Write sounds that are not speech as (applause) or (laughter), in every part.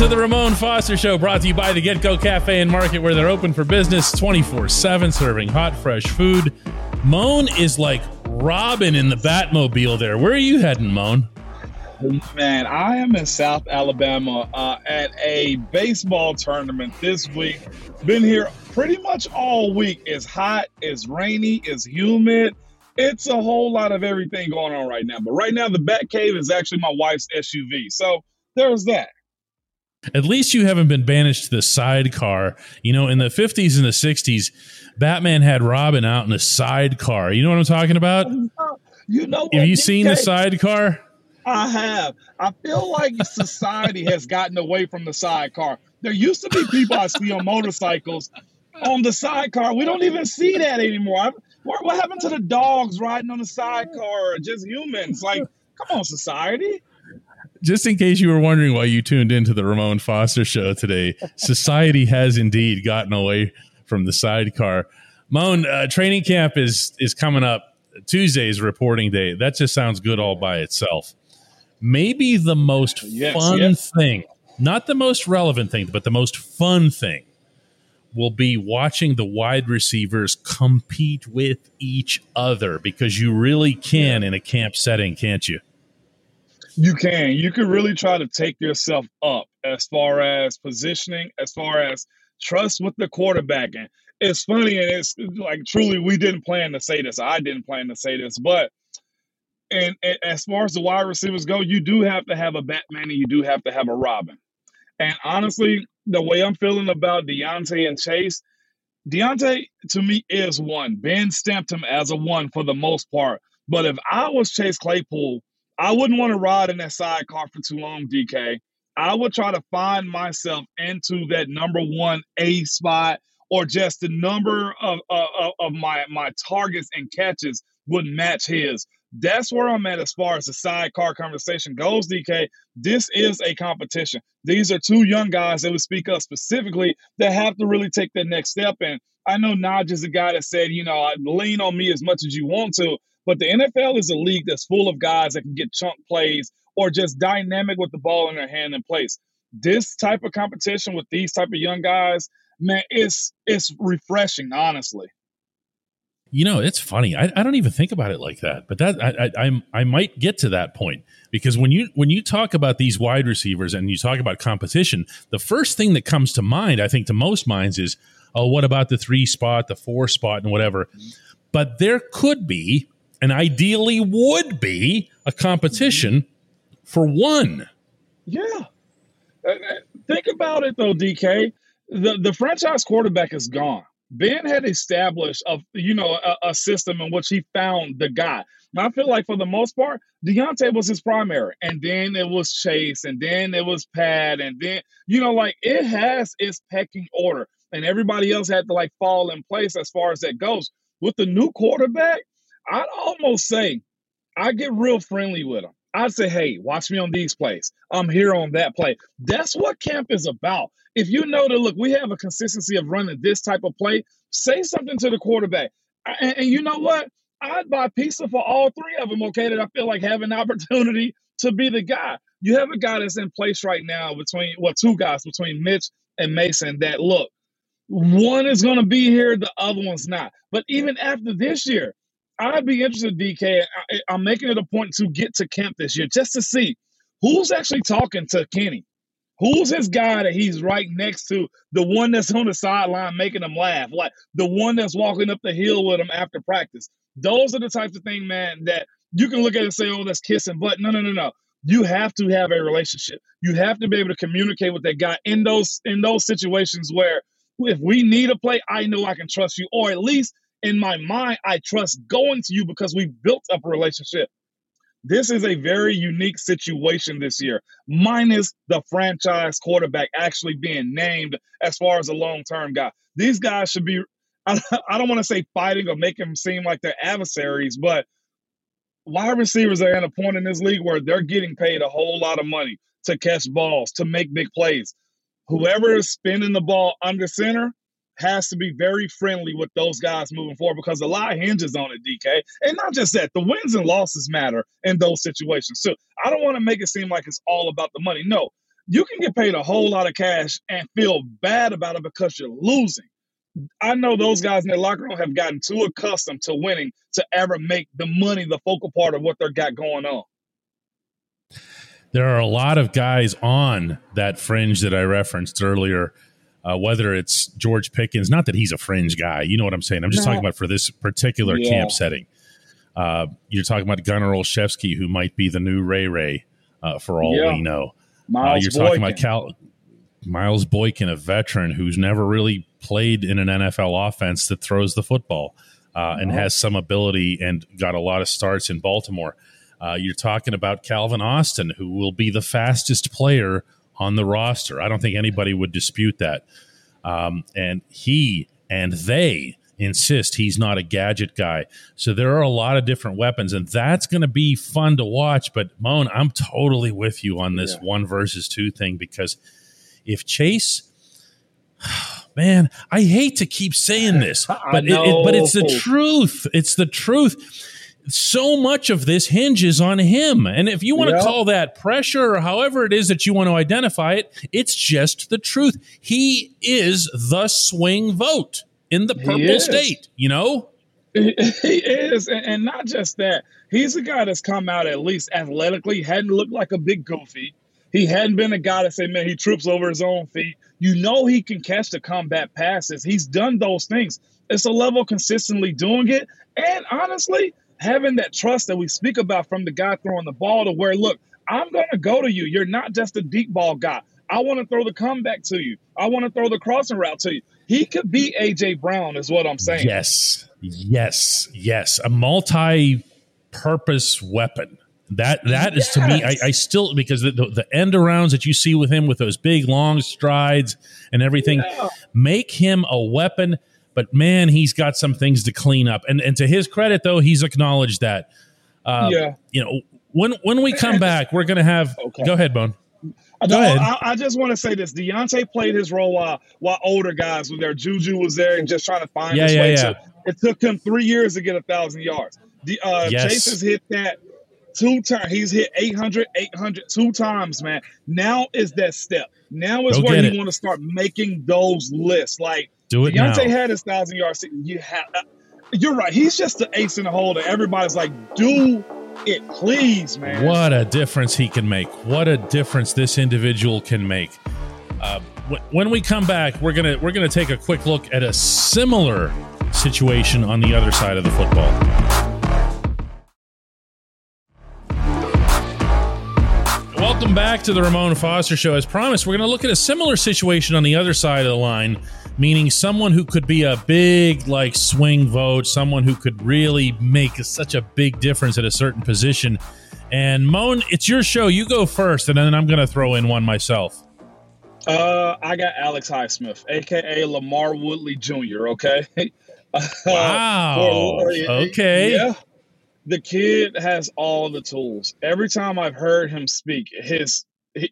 to the Ramon Foster Show, brought to you by the GetGo Cafe and Market, where they're open for business 24 7, serving hot, fresh food. Mon is like Robin in the Batmobile there. Where are you heading, Mon? Man, I am in South Alabama uh, at a baseball tournament this week. Been here pretty much all week. It's hot, it's rainy, it's humid. It's a whole lot of everything going on right now. But right now, the Bat Cave is actually my wife's SUV. So there's that. At least you haven't been banished to the sidecar. You know, in the 50s and the 60s, Batman had Robin out in a sidecar. You know what I'm talking about? You know, Have you seen the sidecar? I have. I feel like society has gotten away from the sidecar. There used to be people I see on motorcycles on the sidecar. We don't even see that anymore. What, what happened to the dogs riding on the sidecar? Just humans. Like, come on, society. Just in case you were wondering why you tuned into the Ramon Foster show today, society has indeed gotten away from the sidecar. Mon, uh, training camp is is coming up. Tuesday's reporting day. That just sounds good all by itself. Maybe the most yes, fun yes. thing, not the most relevant thing, but the most fun thing will be watching the wide receivers compete with each other because you really can in a camp setting, can't you? You can. You can really try to take yourself up as far as positioning, as far as trust with the quarterback. And it's funny, and it's like truly, we didn't plan to say this. I didn't plan to say this, but and, and as far as the wide receivers go, you do have to have a Batman and you do have to have a Robin. And honestly, the way I'm feeling about Diontae and Chase, Diontae to me is one. Ben stamped him as a one for the most part. But if I was Chase Claypool, I wouldn't want to ride in that sidecar for too long, DK. I would try to find myself into that number one A spot or just the number of, of, of my, my targets and catches would match his. That's where I'm at as far as the sidecar conversation goes, DK. This is a competition. These are two young guys that would speak up specifically that have to really take that next step. And I know Naj is a guy that said, you know, lean on me as much as you want to, but the NFL is a league that's full of guys that can get chunk plays or just dynamic with the ball in their hand in place. This type of competition with these type of young guys, man, it's it's refreshing, honestly. You know, it's funny. I, I don't even think about it like that, but that I, I I'm I might get to that point because when you when you talk about these wide receivers and you talk about competition, the first thing that comes to mind, I think, to most minds is, oh, what about the three spot, the four spot, and whatever. Mm-hmm. But there could be, and ideally would be, a competition for one. Yeah. Uh, uh, think about it though, DK. The the franchise quarterback is gone. Ben had established a you know a, a, system in which he found the guy. And I feel like for the most part, Diontae was his primary, and then it was Chase, and then it was Pat, and then you know like it has its pecking order, and everybody else had to like fall in place as far as that goes. With the new quarterback, I'd almost say I get real friendly with them. I'd say, hey, watch me on these plays. I'm here on that play. That's what camp is about. If you know that, look, we have a consistency of running this type of play, say something to the quarterback. And, and you know what? I'd buy pizza for all three of them, okay, that I feel like have an (laughs) opportunity to be the guy. You have a guy that's in place right now between, well, two guys between Mitch and Mason that look, one is going to be here, the other one's not. But even after this year, I'd be interested, DK. I, I'm making it a point to get to camp this year just to see who's actually talking to Kenny. Who's his guy that he's right next to? The one that's on the sideline making him laugh, like the one that's walking up the hill with him after practice. Those are the types of thing, man, that you can look at and say, "Oh, that's kissing," but no, no, no, no. You have to have a relationship. You have to be able to communicate with that guy in those in those situations where if we need a play, I know I can trust you, or at least in my mind, I trust going to you because we've built up a relationship. This is a very unique situation this year, minus the franchise quarterback actually being named as far as a long term guy. These guys should be, (laughs) I, don't want to say fighting or make them seem like they're adversaries, but wide receivers are at a point in this league where they're getting paid a whole lot of money to catch balls, to make big plays. Whoever is spinning the ball under center, has to be very friendly with those guys moving forward because a lot hinges on it, DK. And not just that, the wins and losses matter in those situations. So I don't want to make it seem like it's all about the money. No, you can get paid a whole lot of cash and feel bad about it because you're losing. I know those guys in their locker room have gotten too accustomed to winning to ever make the money the focal part of what they're got going on. There are a lot of guys on that fringe that I referenced earlier. Uh, whether it's George Pickens, not that he's a fringe guy, you know what I'm saying. I'm just no. talking about for this particular yeah. camp setting. Uh, you're talking about Gunnar Olszewski, who might be the new Ray Ray, uh, for all yeah. we know. Uh, you're Boykin. talking about Cal, Miles Boykin, a veteran who's never really played in an NFL offense that throws the football uh, and has some ability and got a lot of starts in Baltimore. Uh, you're talking about Calvin Austin, who will be the fastest player on the roster. I don't think anybody would dispute that. Um, and he and they insist he's not a gadget guy. So there are a lot of different weapons, and that's going to be fun to watch. But Mon, I'm totally with you on this yeah. one versus two thing because if Chase, (sighs) man, I hate to keep saying this, (laughs) but it, it, but it's the truth. It's the truth. So much of this hinges on him. And if you want to call that pressure or however it is that you want to identify it, it's just the truth. He is the swing vote in the purple state, you know? (laughs) He is, and not just that. He's a guy that's come out at least athletically, hadn't looked like a big goofy. He hadn't been a guy to say, man, he trips over his own feet. You know he can catch the combat passes. He's done those things. It's a level consistently doing it. And honestly, having that trust that we speak about from the guy throwing the ball to where, look, I'm going to go to you. You're not just a deep ball guy. I want to throw the comeback to you. I want to throw the crossing route to you. He could be AJ Brown, is what I'm saying. Yes, yes, yes. A multi-purpose weapon. That that yes. is to me. I, I still because the, the, the, end arounds that you see with him with those big long strides and everything yeah. make him a weapon. But man, he's got some things to clean up. And and to his credit, though, he's acknowledged that. Uh, yeah. You know, when when we come back, we're gonna have. Okay. Go ahead, Bone. No, I, I, just want to say this: Diontae played his role while while older guys were there. Juju was there and just trying to find yeah, his yeah, way. Yeah. it took him three years to get a thousand yards. The uh, yes. Chase has hit that two times. He's hit 800, 800 two times, man. Now is that step. Now is Go where you want to start making those lists. Like do it Diontae now. had his thousand yards. You have. Uh, you're right. He's just the ace in the hole that everybody's like, do it, please, man. What a difference he can make. What a difference this individual can make. Uh, when we come back, we're gonna we're gonna take a quick look at a similar situation on the other side of the football. Welcome back to the Ramon Foster Show. As promised, we're going to look at a similar situation on the other side of the line, meaning someone who could be a big, like, swing vote, someone who could really make such a big difference at a certain position. And Mon, it's your show. You go first, and then I'm going to throw in one myself. Uh, I got Alex Highsmith, aka LaMarr Woodley Jr. Okay. (laughs) wow. Okay. Yeah the kid has all the tools. Every time I've heard him speak, his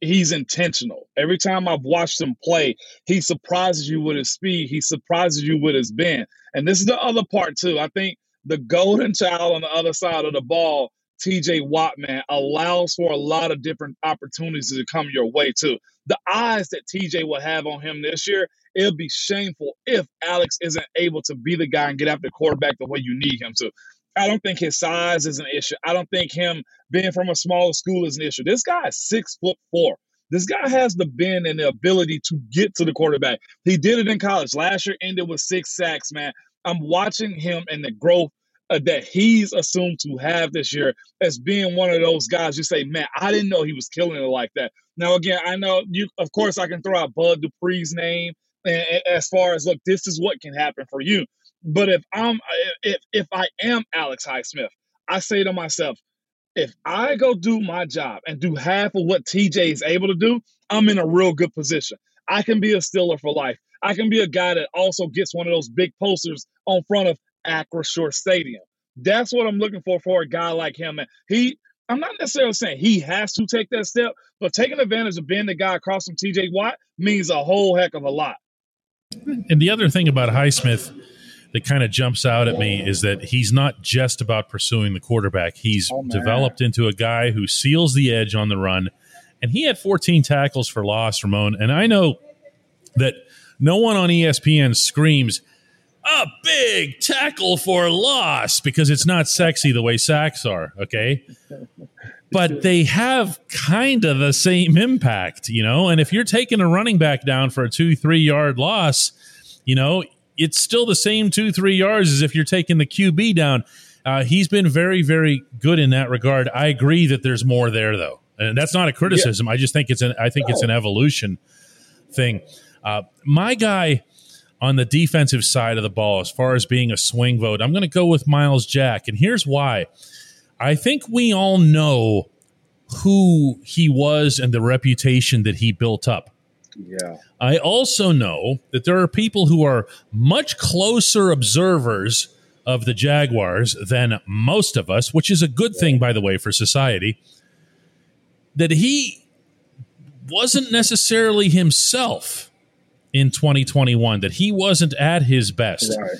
he's intentional. Every time I've watched him play, he surprises you with his speed. He surprises you with his bend. And this is the other part too. I think the golden child on the other side of the ball, TJ Watt, man, allows for a lot of different opportunities to come your way too. The eyes that TJ will have on him this year, it'll be shameful if Alex isn't able to be the guy and get after quarterback the way you need him to. I don't think his size is an issue. I don't think him being from a smaller school is an issue. This guy is six foot four. This guy has the bend and the ability to get to the quarterback. He did it in college. Last year ended with six sacks, man. I'm watching him and the growth uh, that he's assumed to have this year as being one of those guys you say, man, I didn't know he was killing it like that. Now, again, I know you, of course, I can throw out Bud Dupree's name and, as far as, look, this is what can happen for you. But if I'm if if I am Alex Highsmith, I say to myself, if I go do my job and do half of what TJ is able to do, I'm in a real good position. I can be a Steeler for life. I can be a guy that also gets one of those big posters on front of Acrisure Stadium. That's what I'm looking for for a guy like him. And he, I'm not necessarily saying he has to take that step, but taking advantage of being the guy across from TJ Watt means a whole heck of a lot. And the other thing about Highsmith that kind of jumps out at me is that he's not just about pursuing the quarterback. He's oh, developed into a guy who seals the edge on the run and he had 14 tackles for loss, Ramon. And I know that no one on ESPN screams a big tackle for loss because it's not sexy the way sacks are. Okay. (laughs) But they have kind of the same impact, you know. And if you're taking a running back down for a two, three yard loss, you know, it's still the same two, three yards as if you're taking the QB down. Uh, he's been very, very good in that regard. I agree that there's more there, though, and that's not a criticism. Yeah. I just think it's an I think it's an evolution thing. Uh, my guy on the defensive side of the ball, as far as being a swing vote, I'm going to go with Myles Jack, and here's why. I think we all know who he was and the reputation that he built up. Yeah. I also know that there are people who are much closer observers of the Jaguars than most of us, which is a good thing, by the way, for society. That he wasn't necessarily himself in 2021, that he wasn't at his best. Right.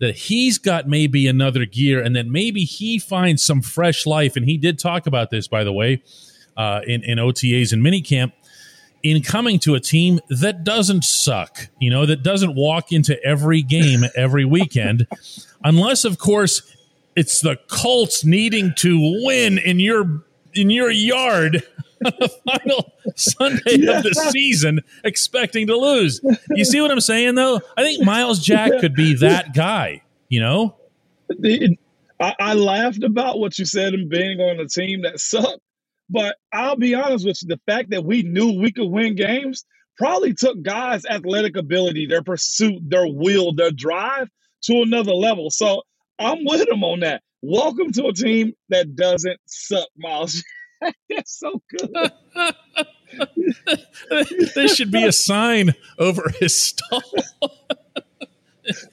That he's got maybe another gear, and that maybe he finds some fresh life. And he did talk about this, by the way, uh, in, in OTAs and minicamp in coming to a team that doesn't suck, you know, that doesn't walk into every game (laughs) every weekend, unless, of course, it's the Colts needing to win in your in your yard (laughs) on the final Sunday yeah. of the season, expecting to lose. You see what I'm saying, though? I think Myles Jack could be that guy. You know, I, I laughed about what you said and being on a team that sucked but I'll be honest with you, the fact that we knew we could win games probably took guys' athletic ability, their pursuit, their will, their drive to another level. So I'm with them on that. Welcome to a team that doesn't suck, Myles. (laughs) That's so good. (laughs) there should be a sign over his stall (laughs)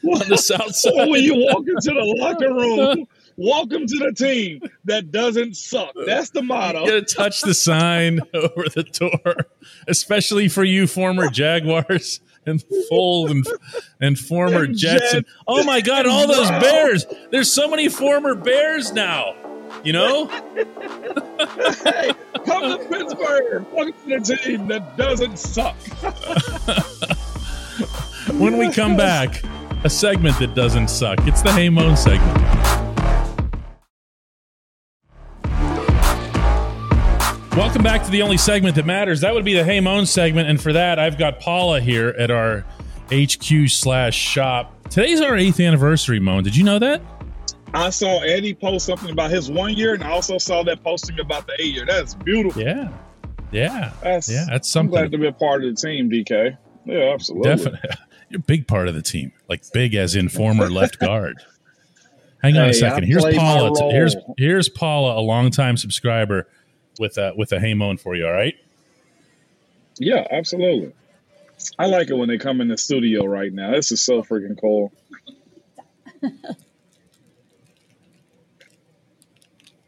on the south side. When you walk into the locker room, Welcome to the team that doesn't suck. Uh, That's the motto. You gotta touch the sign (laughs) over the door, especially for you former Jaguars and full and, and former and Jets. And, oh my God, all those Bears. There's so many former Bears now. You know? (laughs) (laughs) hey, come to Pittsburgh. Welcome to the team that doesn't suck. when we come back, a segment that doesn't suck. It's the Hey Mon segment. Welcome back to the only segment that matters. That would be the Hey Mon segment. And for that, I've got Paula here at our HQ slash shop. Today's our eighth anniversary, Mon. Did you know that? I saw Eddie post something about his one year, and I also saw that posting about the eight year. That's beautiful. Yeah. Yeah. That's, yeah, that's something. I'm glad to be a part of the team, DK. Yeah, absolutely. Definitely. (laughs) You're a big part of the team, like big as in former (laughs) left guard. Hang on hey, a second. Here's Paula. Here's here's Paula, a longtime subscriber with a with a hey Mon for you. All right. Yeah, absolutely. I like it when they come in the studio right now. This is so freaking cool.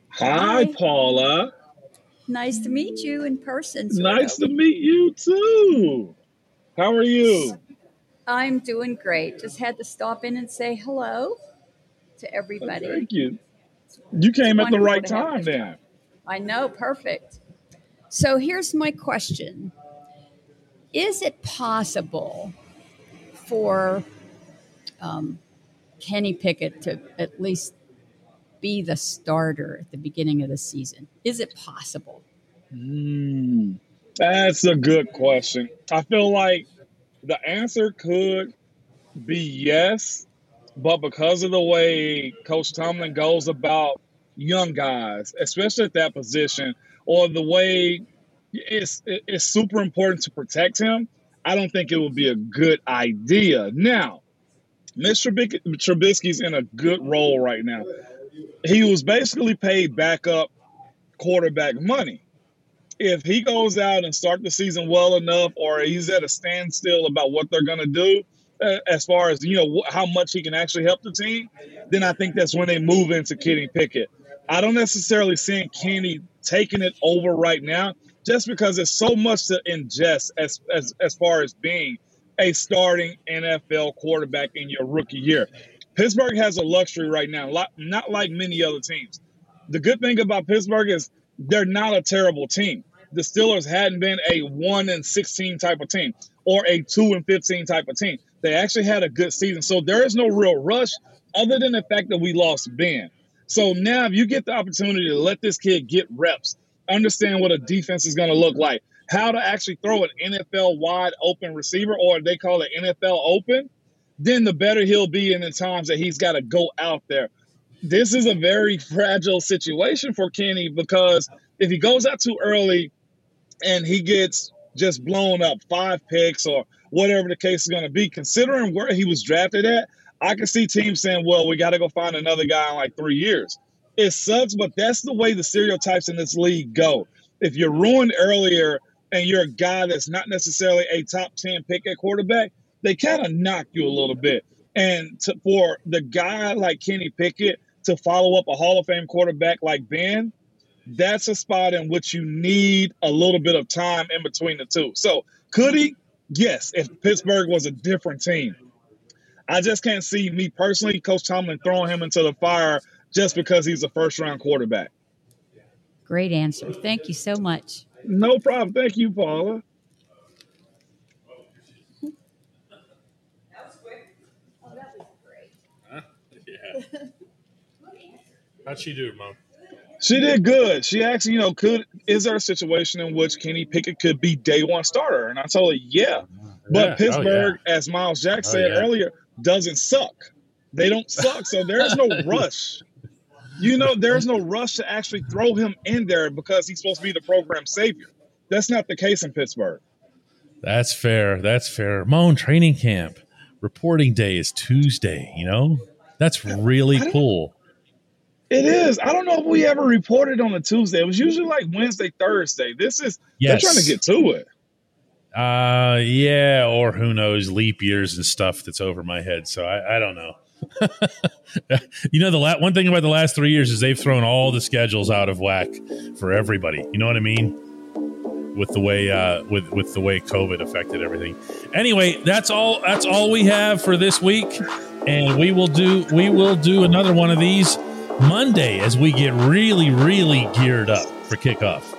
Hi, Paula. Nice to meet you in person. Nice of. to meet you too. How are you? I'm doing great. Just had to stop in and say hello to everybody. Thank you. You came at the right time then. I know, perfect. So here's my question Is it possible for um, Kenny Pickett to at least be the starter at the beginning of the season? Is it possible? Mm, that's a good question. I feel like the answer could be yes, but because of the way Coach Tomlin goes about young guys, especially at that position, or the way it's it's super important to protect him. I don't think it would be a good idea. Now, Mr. Trubisky's in a good role right now. He was basically paid backup quarterback money. If he goes out and start the season well enough, or he's at a standstill about what they're going to do, uh, as far as you know how much he can actually help the team, then I think that's when they move into Kenny Pickett. I don't necessarily see Kenny taking it over right now, just because there's so much to ingest as as as far as being a starting NFL quarterback in your rookie year. Pittsburgh has a luxury right now, not like many other teams. The good thing about Pittsburgh is they're not a terrible team. the Steelers hadn't been a one and sixteen type of team or a two and fifteen type of team. They actually had a good season, so there is no real rush other than the fact that we lost Ben. So now, if you get the opportunity to let this kid get reps, understand what a defense is going to look like, how to actually throw an NFL wide open receiver, or they call it NFL open, then the better he'll be in the times that he's got to go out there. This is a very (laughs) fragile situation for Kenny because if he goes out too early and he gets just blown up five picks or whatever the case is going to be, considering where he was drafted at, I can see teams saying, well, we got to go find another guy in like three years. It sucks, but that's the way the stereotypes in this league go. If you're ruined earlier and you're a guy that's not necessarily a top 10 pick at quarterback, they kind of knock you a little bit. And to, for the guy like Kenny Pickett to follow up a Hall of Fame quarterback like Ben, that's a spot in which you need a little bit of time in between the two. So could he? Yes, if Pittsburgh was a different team. I just can't see me personally, Coach Tomlin throwing him into the fire just because he's a first round quarterback. Great answer. Thank you so much. No problem. Thank you, Paula. (laughs) How'd she do, Mom? She did good. She actually, you know, could is there a situation in which Kenny Pickett could be day one starter? And I told her, yeah. Oh, but oh, Yeah. Oh, Pittsburgh, yeah. as Myles Jack Oh, said yeah. earlier, doesn't suck. They don't suck. So there's no (laughs) rush. You know, there's no rush to actually throw him in there because he's supposed to be the program savior. That's not the case in Pittsburgh. That's fair. That's fair. Mon training camp reporting day is Tuesday. You know, that's really cool. It is. I don't know if we ever reported on a Tuesday. It was usually like Wednesday, Thursday. This is Yes. they're trying to get to it. Uh, yeah, or who knows, leap years and stuff that's over my head. So I, I don't know. (laughs) you know, the la- one thing about the last three years is they've thrown all the schedules out of whack for everybody. You know what I mean? With the way uh, with with the way COVID affected everything. Anyway, that's all. That's all we have for this week, and we will do we will do another one of these Monday as we get really really geared up for kickoff.